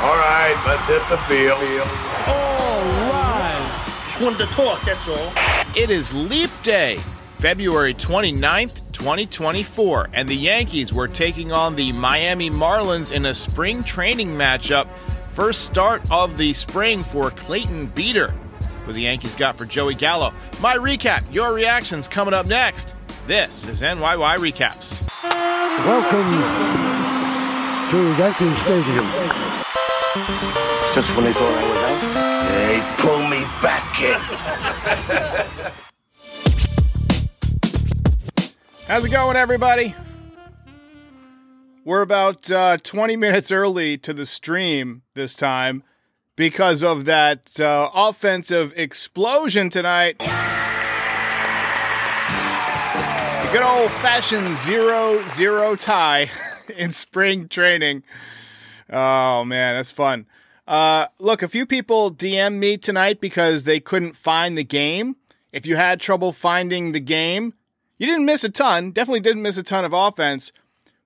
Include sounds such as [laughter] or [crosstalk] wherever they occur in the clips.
All right, let's hit the field. All right. Just wanted to talk, that's all. It is Leap Day, February 29th, 2024, and the Yankees were taking on the Miami Marlins in a spring training matchup. First start of the spring for Clayton Beeter. What the Yankees got for Joey Gallo. My recap, your reactions coming up next. This is NYY Recaps. Welcome to Yankee Stadium. Just when they thought I was out, they pull me back, kid. How's it going, everybody? We're about uh, 20 minutes early to the stream this time because of that uh, offensive explosion tonight. The good old fashioned zero zero tie [laughs] in spring training. Oh, man, that's fun. Uh, look, a few people DM me tonight because they couldn't find the game. If you had trouble finding the game, you didn't miss a ton. Definitely didn't miss a ton of offense,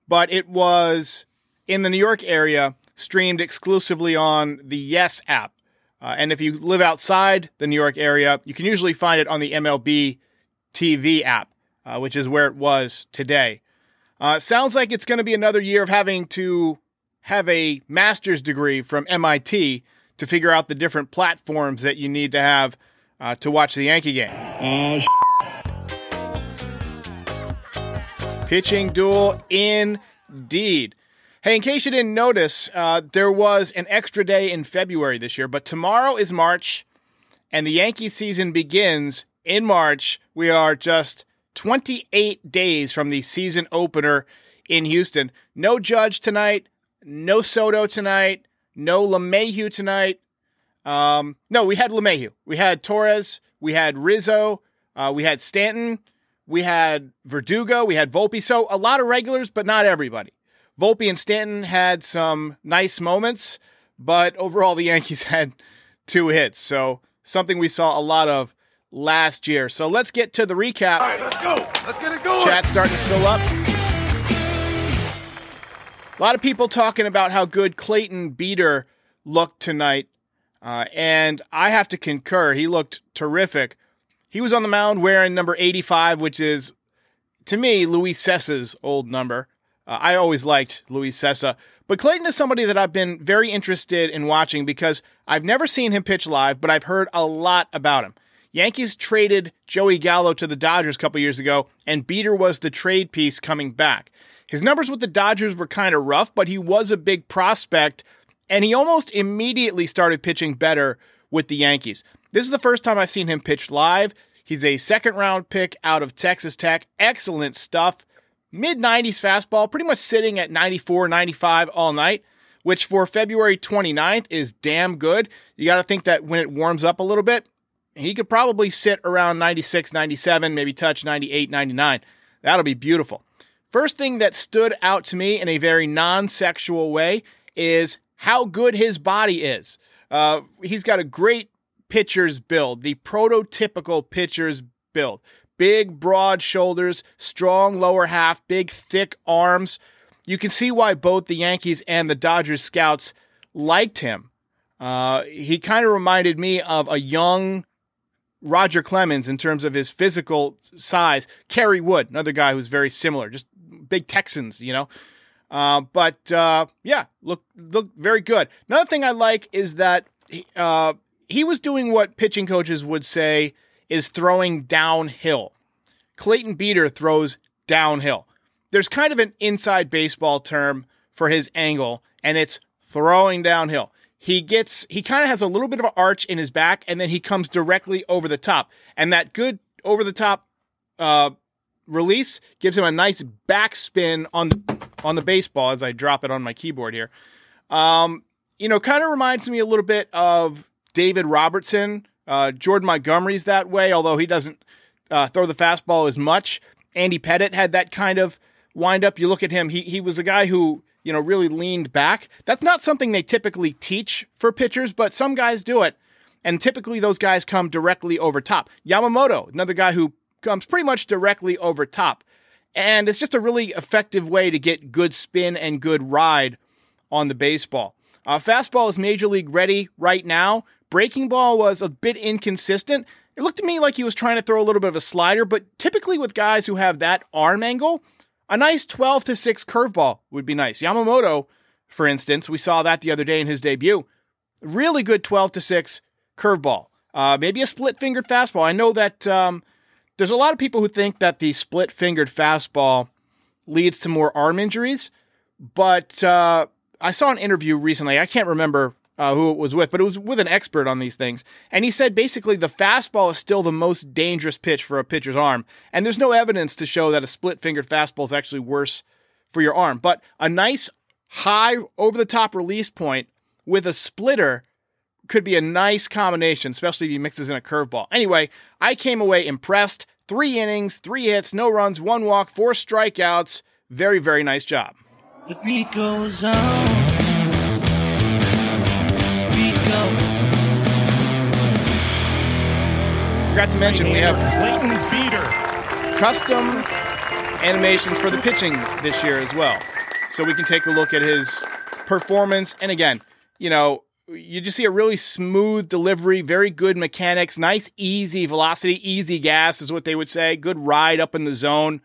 but it was in the New York area, streamed exclusively on the Yes app. Uh, and if you live outside the New York area, you can usually find it on the MLB TV app, uh, which is where it was today. Uh, sounds like it's going to be another year of having to have a master's degree from MIT to figure out the different platforms that you need to have uh, to watch the Yankee game. Oh, Pitching duel indeed. Hey, in case you didn't notice, uh, there was an extra day in February this year, but tomorrow is March, and the Yankee season begins in March. We are just 28 days from the season opener in Houston. No Judge tonight, no Soto tonight, no LeMahieu tonight. Um, no, we had LeMahieu. We had Torres. We had Rizzo. Uh, we had Stanton. We had Verdugo. We had Volpe. So a lot of regulars, but not everybody. Volpe and Stanton had some nice moments, but overall the Yankees [laughs] had two hits. So something we saw a lot of last year. So let's get to the recap. All right, let's go. Let's get it going. Chat's starting to fill up. A lot of people talking about how good Clayton Beeter looked tonight. Uh, and I have to concur. He looked terrific. He was on the mound wearing number 85, which is, to me, Luis Cessa's old number. Uh, I always liked Luis Cessa. But Clayton is somebody that I've been very interested in watching because I've never seen him pitch live, but I've heard a lot about him. Yankees traded Joey Gallo to the Dodgers a couple years ago, and Beeter was the trade piece coming back. His numbers with the Dodgers were kind of rough, but he was a big prospect, and he almost immediately started pitching better with the Yankees. This is the first time I've seen him pitch live. He's a second round pick out of Texas Tech. Excellent stuff. Mid 90s fastball, pretty much sitting at 94, 95 all night, which for February 29th is damn good. You got to think that when it warms up a little bit, he could probably sit around 96, 97, maybe touch 98, 99. That'll be beautiful. First thing that stood out to me in a very non sexual way is how good his body is. Uh, he's got a great pitcher's build, the prototypical pitcher's build. Big, broad shoulders, strong lower half, big, thick arms. You can see why both the Yankees and the Dodgers scouts liked him. Uh, he kind of reminded me of a young Roger Clemens in terms of his physical size. Kerry Wood, another guy who's very similar, just big Texans, you know. Uh, but uh, yeah, look look very good. Another thing I like is that he, uh, he was doing what pitching coaches would say is throwing downhill. Clayton Beeter throws downhill. There's kind of an inside baseball term for his angle, and it's throwing downhill. He gets he kind of has a little bit of an arch in his back, and then he comes directly over the top. And that good over the top uh, release gives him a nice backspin on the on the baseball as I drop it on my keyboard here. Um, you know, kind of reminds me a little bit of David Robertson. Uh, Jordan Montgomery's that way, although he doesn't uh, throw the fastball as much. Andy Pettitte had that kind of windup. You look at him; he he was a guy who you know really leaned back. That's not something they typically teach for pitchers, but some guys do it, and typically those guys come directly over top. Yamamoto, another guy who comes pretty much directly over top. And it's just a really effective way to get good spin and good ride on the baseball. Uh, fastball is major league ready right now. Breaking ball was a bit inconsistent. It looked to me like he was trying to throw a little bit of a slider, but typically with guys who have that arm angle, a nice 12 to 6 curveball would be nice. Yamamoto, for instance, we saw that the other day in his debut. Really good 12 to 6 curveball. Uh, maybe a split fingered fastball. I know that um, there's a lot of people who think that the split fingered fastball leads to more arm injuries, but uh, I saw an interview recently. I can't remember uh, who it was with, but it was with an expert on these things. And he said basically the fastball is still the most dangerous pitch for a pitcher's arm. And there's no evidence to show that a split fingered fastball is actually worse for your arm. But a nice high over the top release point with a splitter could be a nice combination, especially if he mixes in a curveball. Anyway, I came away impressed. Three innings, three hits, no runs, one walk, four strikeouts. Very, very nice job. The beat goes on. Beat goes Forgot to mention we have Clayton Beeter. custom animations for the pitching this year as well. So we can take a look at his performance. And again, you know, you just see a really smooth delivery, very good mechanics, nice, easy velocity, easy gas is what they would say. Good ride up in the zone.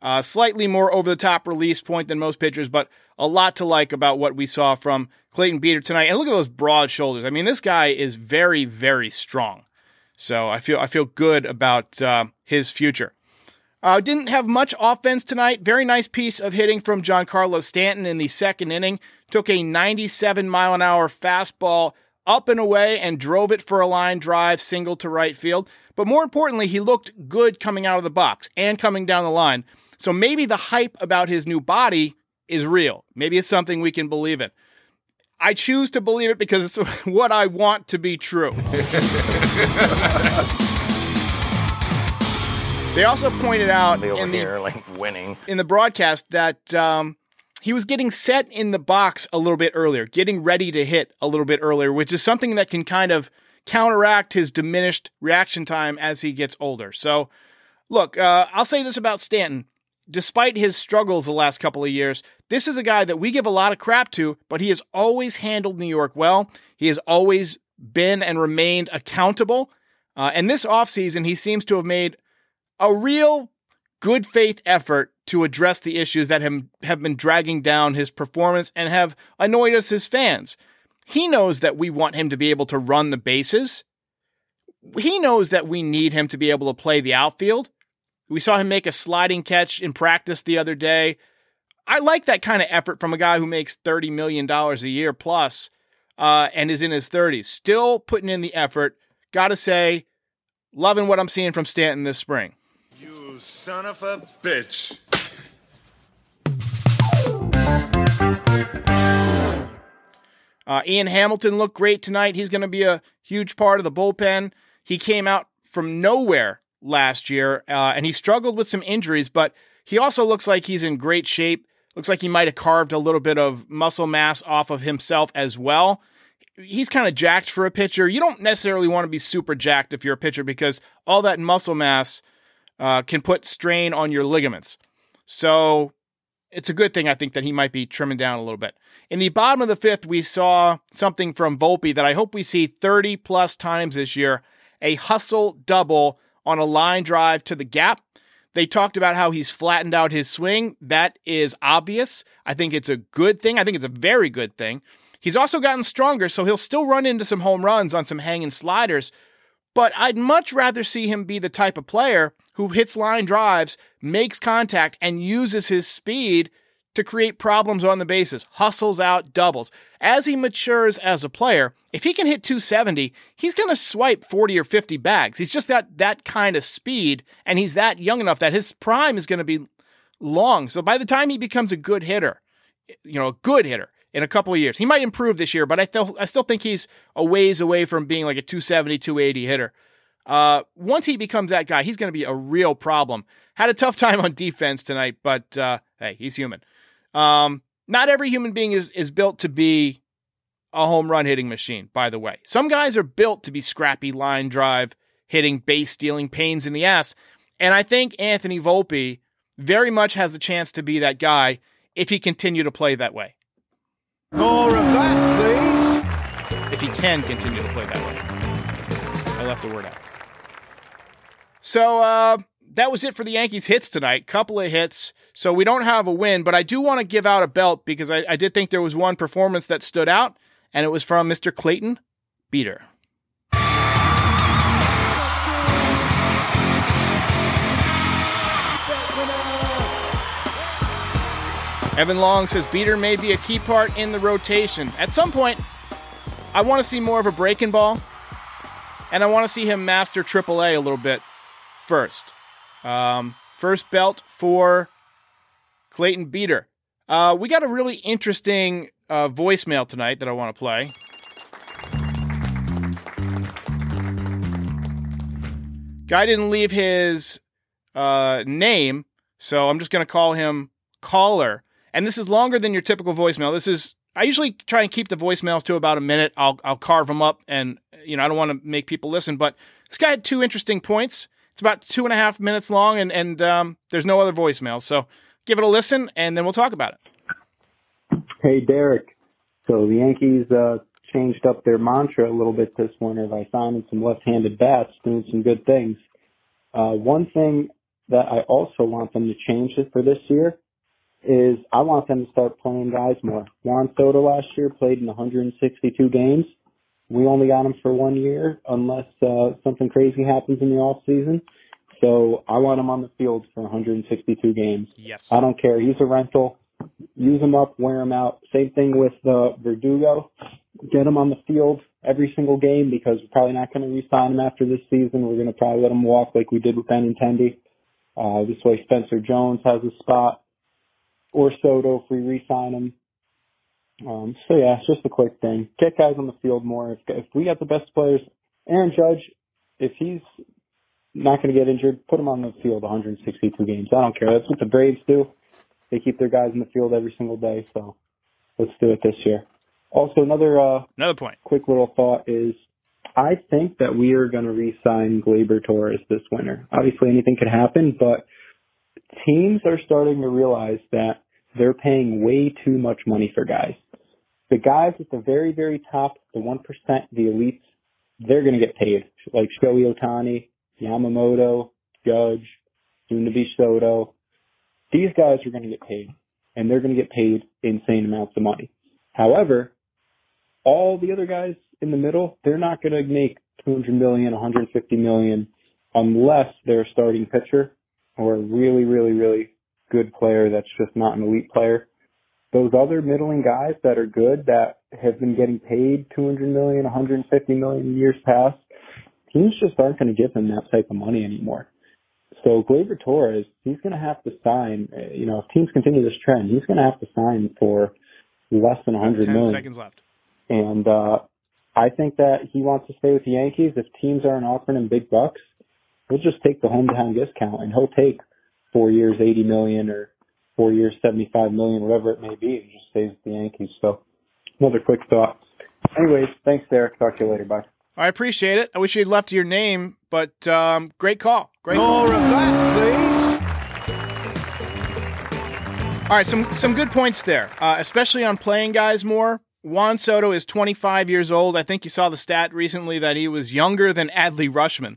Uh, slightly more over the top release point than most pitchers, but a lot to like about what we saw from Clayton Beeter tonight. And look at those broad shoulders. I mean, this guy is very, very strong. So I feel I feel good about uh, his future. Uh, didn't have much offense tonight. Very nice piece of hitting from Giancarlo Stanton in the second inning. Took a 97 mile an hour fastball up and away and drove it for a line drive single to right field. But more importantly, he looked good coming out of the box and coming down the line. So maybe the hype about his new body is real. Maybe it's something we can believe in. I choose to believe it because it's [laughs] what I want to be true. [laughs] they also pointed out in the here like winning. in the broadcast that um, he was getting set in the box a little bit earlier, getting ready to hit a little bit earlier, which is something that can kind of counteract his diminished reaction time as he gets older. So, look, uh, I'll say this about Stanton. Despite his struggles the last couple of years, this is a guy that we give a lot of crap to, but he has always handled New York well. He has always been and remained accountable. Uh, and this offseason, he seems to have made a real good faith effort to address the issues that have, have been dragging down his performance and have annoyed us as fans. He knows that we want him to be able to run the bases. He knows that we need him to be able to play the outfield. We saw him make a sliding catch in practice the other day. I like that kind of effort from a guy who makes $30 million a year plus, uh, and is in his 30s. Still putting in the effort. Gotta say, loving what I'm seeing from Stanton this spring. Son of a bitch. Uh, Ian Hamilton looked great tonight. He's going to be a huge part of the bullpen. He came out from nowhere last year, uh, and he struggled with some injuries, but he also looks like he's in great shape. Looks like he might have carved a little bit of muscle mass off of himself as well. He's kind of jacked for a pitcher. You don't necessarily want to be super jacked if you're a pitcher because all that muscle mass uh, can put strain on your ligaments. So it's a good thing, I think, that he might be trimming down a little bit. In the bottom of the fifth, we saw something from Volpe that I hope we see 30 plus times this year a hustle double on a line drive to the gap. They talked about how he's flattened out his swing. That is obvious. I think it's a good thing. I think it's a very good thing. He's also gotten stronger, so he'll still run into some home runs on some hanging sliders. But I'd much rather see him be the type of player who hits line drives, makes contact, and uses his speed to create problems on the bases, hustles out doubles. As he matures as a player, if he can hit 270, he's going to swipe 40 or 50 bags. He's just got that kind of speed, and he's that young enough that his prime is going to be long. So by the time he becomes a good hitter, you know, a good hitter in a couple of years, he might improve this year, but I, th- I still think he's a ways away from being like a 270, 280 hitter. Uh, once he becomes that guy, he's going to be a real problem. Had a tough time on defense tonight, but uh, hey, he's human. Um, not every human being is is built to be a home run hitting machine. By the way, some guys are built to be scrappy line drive hitting, base stealing, pains in the ass, and I think Anthony Volpe very much has a chance to be that guy if he continue to play that way. More of that, please. If he can continue to play that way. I left a word out. So uh, that was it for the Yankees hits tonight. Couple of hits. So we don't have a win, but I do want to give out a belt because I, I did think there was one performance that stood out, and it was from Mr. Clayton Beeter. Evan Long says Beeter may be a key part in the rotation. At some point, I want to see more of a breaking ball, and I want to see him master AAA a little bit first. Um, first belt for Clayton Beeter. Uh, we got a really interesting uh, voicemail tonight that I want to play. Guy didn't leave his uh, name, so I'm just going to call him Caller. And this is longer than your typical voicemail. This is I usually try and keep the voicemails to about a minute. I'll I'll carve them up, and you know I don't want to make people listen. But this guy had two interesting points. It's about two and a half minutes long, and and um, there's no other voicemails. So give it a listen, and then we'll talk about it. Hey, Derek. So the Yankees uh, changed up their mantra a little bit this winter by signing some left-handed bats, doing some good things. Uh, one thing that I also want them to change it for this year is I want them to start playing guys more. Juan Soto last year played in 162 games. We only got him for one year unless uh, something crazy happens in the off season. So I want him on the field for 162 games. Yes. I don't care. He's a rental. Use him up, wear him out. Same thing with uh, Verdugo. Get him on the field every single game because we're probably not going to re-sign him after this season. We're going to probably let him walk like we did with Benintendi. Uh, this way Spencer Jones has a spot or Soto if we re-sign him. Um, so yeah, it's just a quick thing. Get guys on the field more. If, if we got the best players, Aaron Judge, if he's not going to get injured, put him on the field 162 games. I don't care. That's what the Braves do. They keep their guys in the field every single day. So let's do it this year. Also, another uh, Another point. quick little thought is I think that we are going to re-sign Gleyber Torres this winter. Obviously, anything could happen, but teams are starting to realize that they're paying way too much money for guys. The guys at the very, very top, the 1%, the elites, they're going to get paid. Like Shohei Ohtani, Yamamoto, Judge, soon to be Soto. These guys are going to get paid, and they're going to get paid insane amounts of money. However, all the other guys in the middle, they're not going to make 200 million, 150 million unless they're a starting pitcher or a really, really, really good player that's just not an elite player. Those other middling guys that are good that have been getting paid 200 million, 150 million years past, teams just aren't going to give them that type of money anymore. So Gleyber Torres, he's going to have to sign. You know, if teams continue this trend, he's going to have to sign for less than 100 Ten million. seconds left. And uh, I think that he wants to stay with the Yankees. If teams aren't offering him big bucks, he'll just take the hometown discount and he'll take four years, 80 million or four years, 75 million, whatever it may be, and just stays with the Yankees. So another quick thought. Anyways, thanks, Derek. Talk to you later. Bye. I appreciate it. I wish you'd left your name, but um, great call. Great call. Of that, please. All right, some some good points there, uh, especially on playing guys more. Juan Soto is 25 years old. I think you saw the stat recently that he was younger than Adley Rutschman.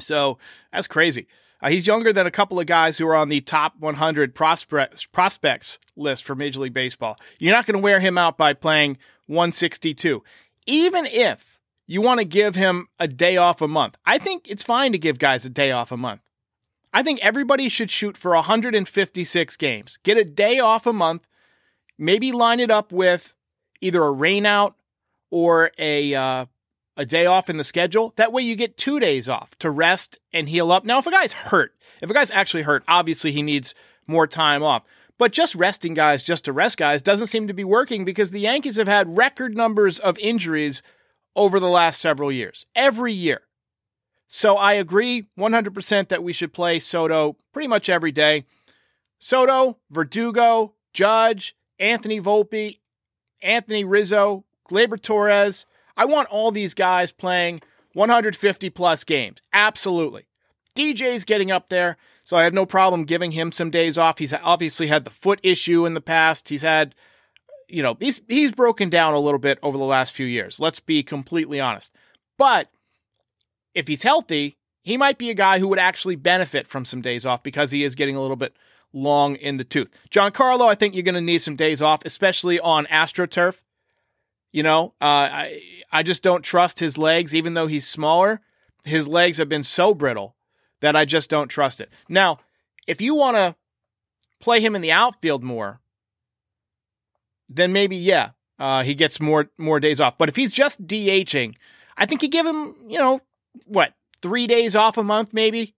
So that's crazy. Uh, he's younger than a couple of guys who are on the top 100 prospects prospects list for Major League Baseball. You're not going to wear him out by playing 162, even if you want to give him a day off a month. I think it's fine to give guys a day off a month. I think everybody should shoot for 156 games. Get a day off a month. Maybe line it up with either a rainout or a uh, a day off in the schedule. That way you get two days off to rest and heal up. Now, if a guy's hurt, if a guy's actually hurt, obviously he needs more time off. But just resting guys just to rest guys doesn't seem to be working because the Yankees have had record numbers of injuries over the last several years. Every year. So I agree 100% that we should play Soto pretty much every day. Soto, Verdugo, Judge, Anthony Volpe, Anthony Rizzo, Gleyber Torres. I want all these guys playing 150 plus games. Absolutely. DJ's getting up there, so I have no problem giving him some days off. He's obviously had the foot issue in the past. He's had you know, he's he's broken down a little bit over the last few years. Let's be completely honest. But if he's healthy, he might be a guy who would actually benefit from some days off because he is getting a little bit long in the tooth. Giancarlo, I think you're going to need some days off, especially on AstroTurf. You know, uh, I I just don't trust his legs, even though he's smaller. His legs have been so brittle that I just don't trust it. Now, if you want to play him in the outfield more, then maybe yeah, uh, he gets more more days off. But if he's just DHing, I think you give him, you know, what three days off a month maybe,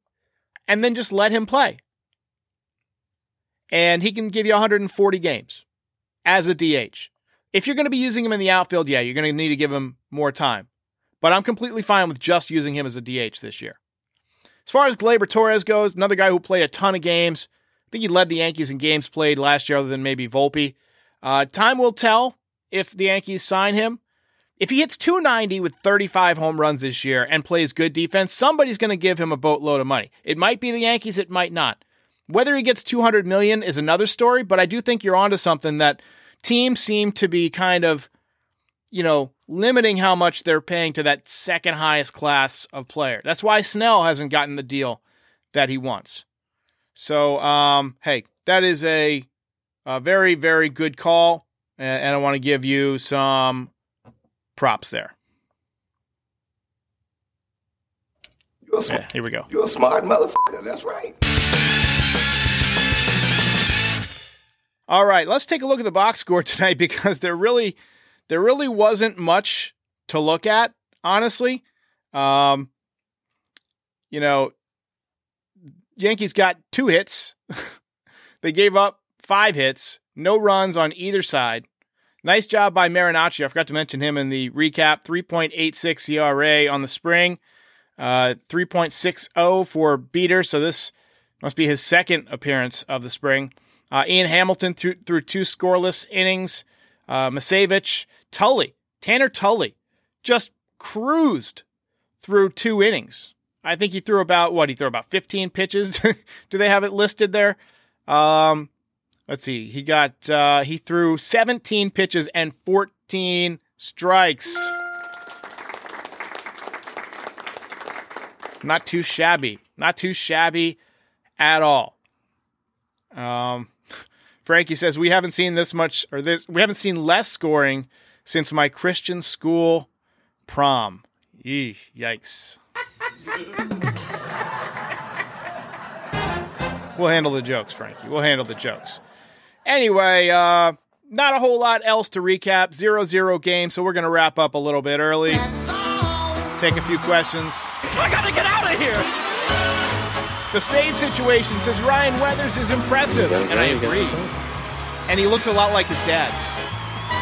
and then just let him play, and he can give you 140 games as a DH. If you're going to be using him in the outfield, yeah, you're going to need to give him more time. But I'm completely fine with just using him as a DH this year. As far as Gleyber Torres goes, another guy who played a ton of games. I think he led the Yankees in games played last year, other than maybe Volpe. Uh, time will tell if the Yankees sign him. If he hits 290 with 35 home runs this year and plays good defense, somebody's going to give him a boatload of money. It might be the Yankees, it might not. Whether he gets 200 million is another story, but I do think you're onto something that teams seem to be kind of, you know, limiting how much they're paying to that second highest class of player. That's why Snell hasn't gotten the deal that he wants. So, um, hey, that is a, a very, very good call. And, and I want to give you some props there. You're a, sm- Yeah, here we go. you're a smart motherfucker. That's right. All right, let's take a look at the box score [laughs] tonight because there really there really wasn't much to look at, honestly. Um, you know, Yankees got two hits. [laughs] they gave up five hits, no runs on either side. Nice job by Marinaccio. I forgot to mention him in the recap. 3.86 ERA on the spring, uh, 3.60 for Beeter. So this must be his second appearance of the spring. Uh, Ian Hamilton threw, through two scoreless innings. Uh, Misiewicz, Tully, Tanner Tully just cruised through two innings. I think he threw about what he threw about 15 pitches. [laughs] Do they have it listed there? Um, let's see. He got uh, he threw 17 pitches and 14 strikes. Not too shabby. Not too shabby at all. Um, Frankie says we haven't seen this much or this we haven't seen less scoring since my Christian school prom. Yikes. we'll handle the jokes, Frankie. We'll handle the jokes. Anyway, uh, not a whole lot else to recap. Zero zero game, so we're gonna wrap up a little bit early. Take a few questions. I gotta get out of here! The save situation says Ryan Weathers is impressive, and I agree. And he looks a lot like his dad.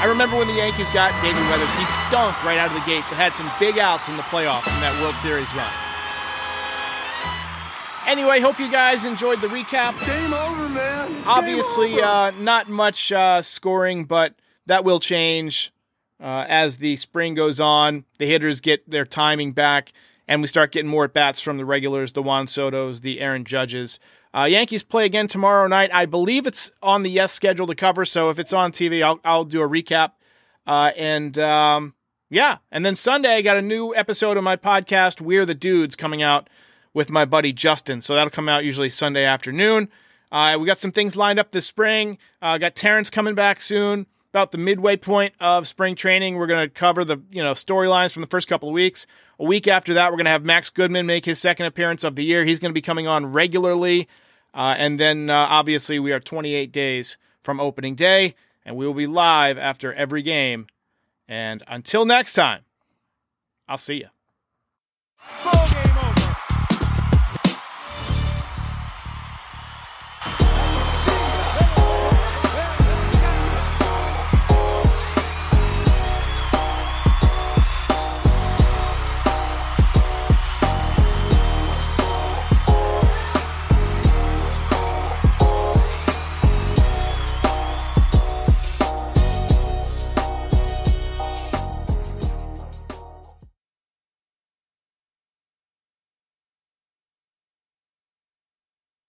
I remember when the Yankees got David Weathers, he stunk right out of the gate, but had some big outs in the playoffs in that World Series run. Anyway, hope you guys enjoyed the recap. Game over, man. Obviously, uh, not much uh, scoring, but that will change uh, as the spring goes on. The hitters get their timing back, and we start getting more at bats from the regulars, the Juan Soto's, the Aaron Judges. Uh, Yankees play again tomorrow night. I believe it's on the Yes schedule to cover, so if it's on TV, I'll, I'll do a recap. Uh, and um, yeah, and then Sunday, I got a new episode of my podcast, We're the Dudes, coming out with my buddy Justin. So that'll come out usually Sunday afternoon. Uh, we got some things lined up this spring. Uh, got Terrence coming back soon. About the midway point of spring training, we're going to cover the you know storylines from the first couple of weeks. A week after that, we're going to have Max Goodman make his second appearance of the year. He's going to be coming on regularly, uh, and then uh, obviously we are 28 days from opening day, and we will be live after every game. And until next time, I'll see you.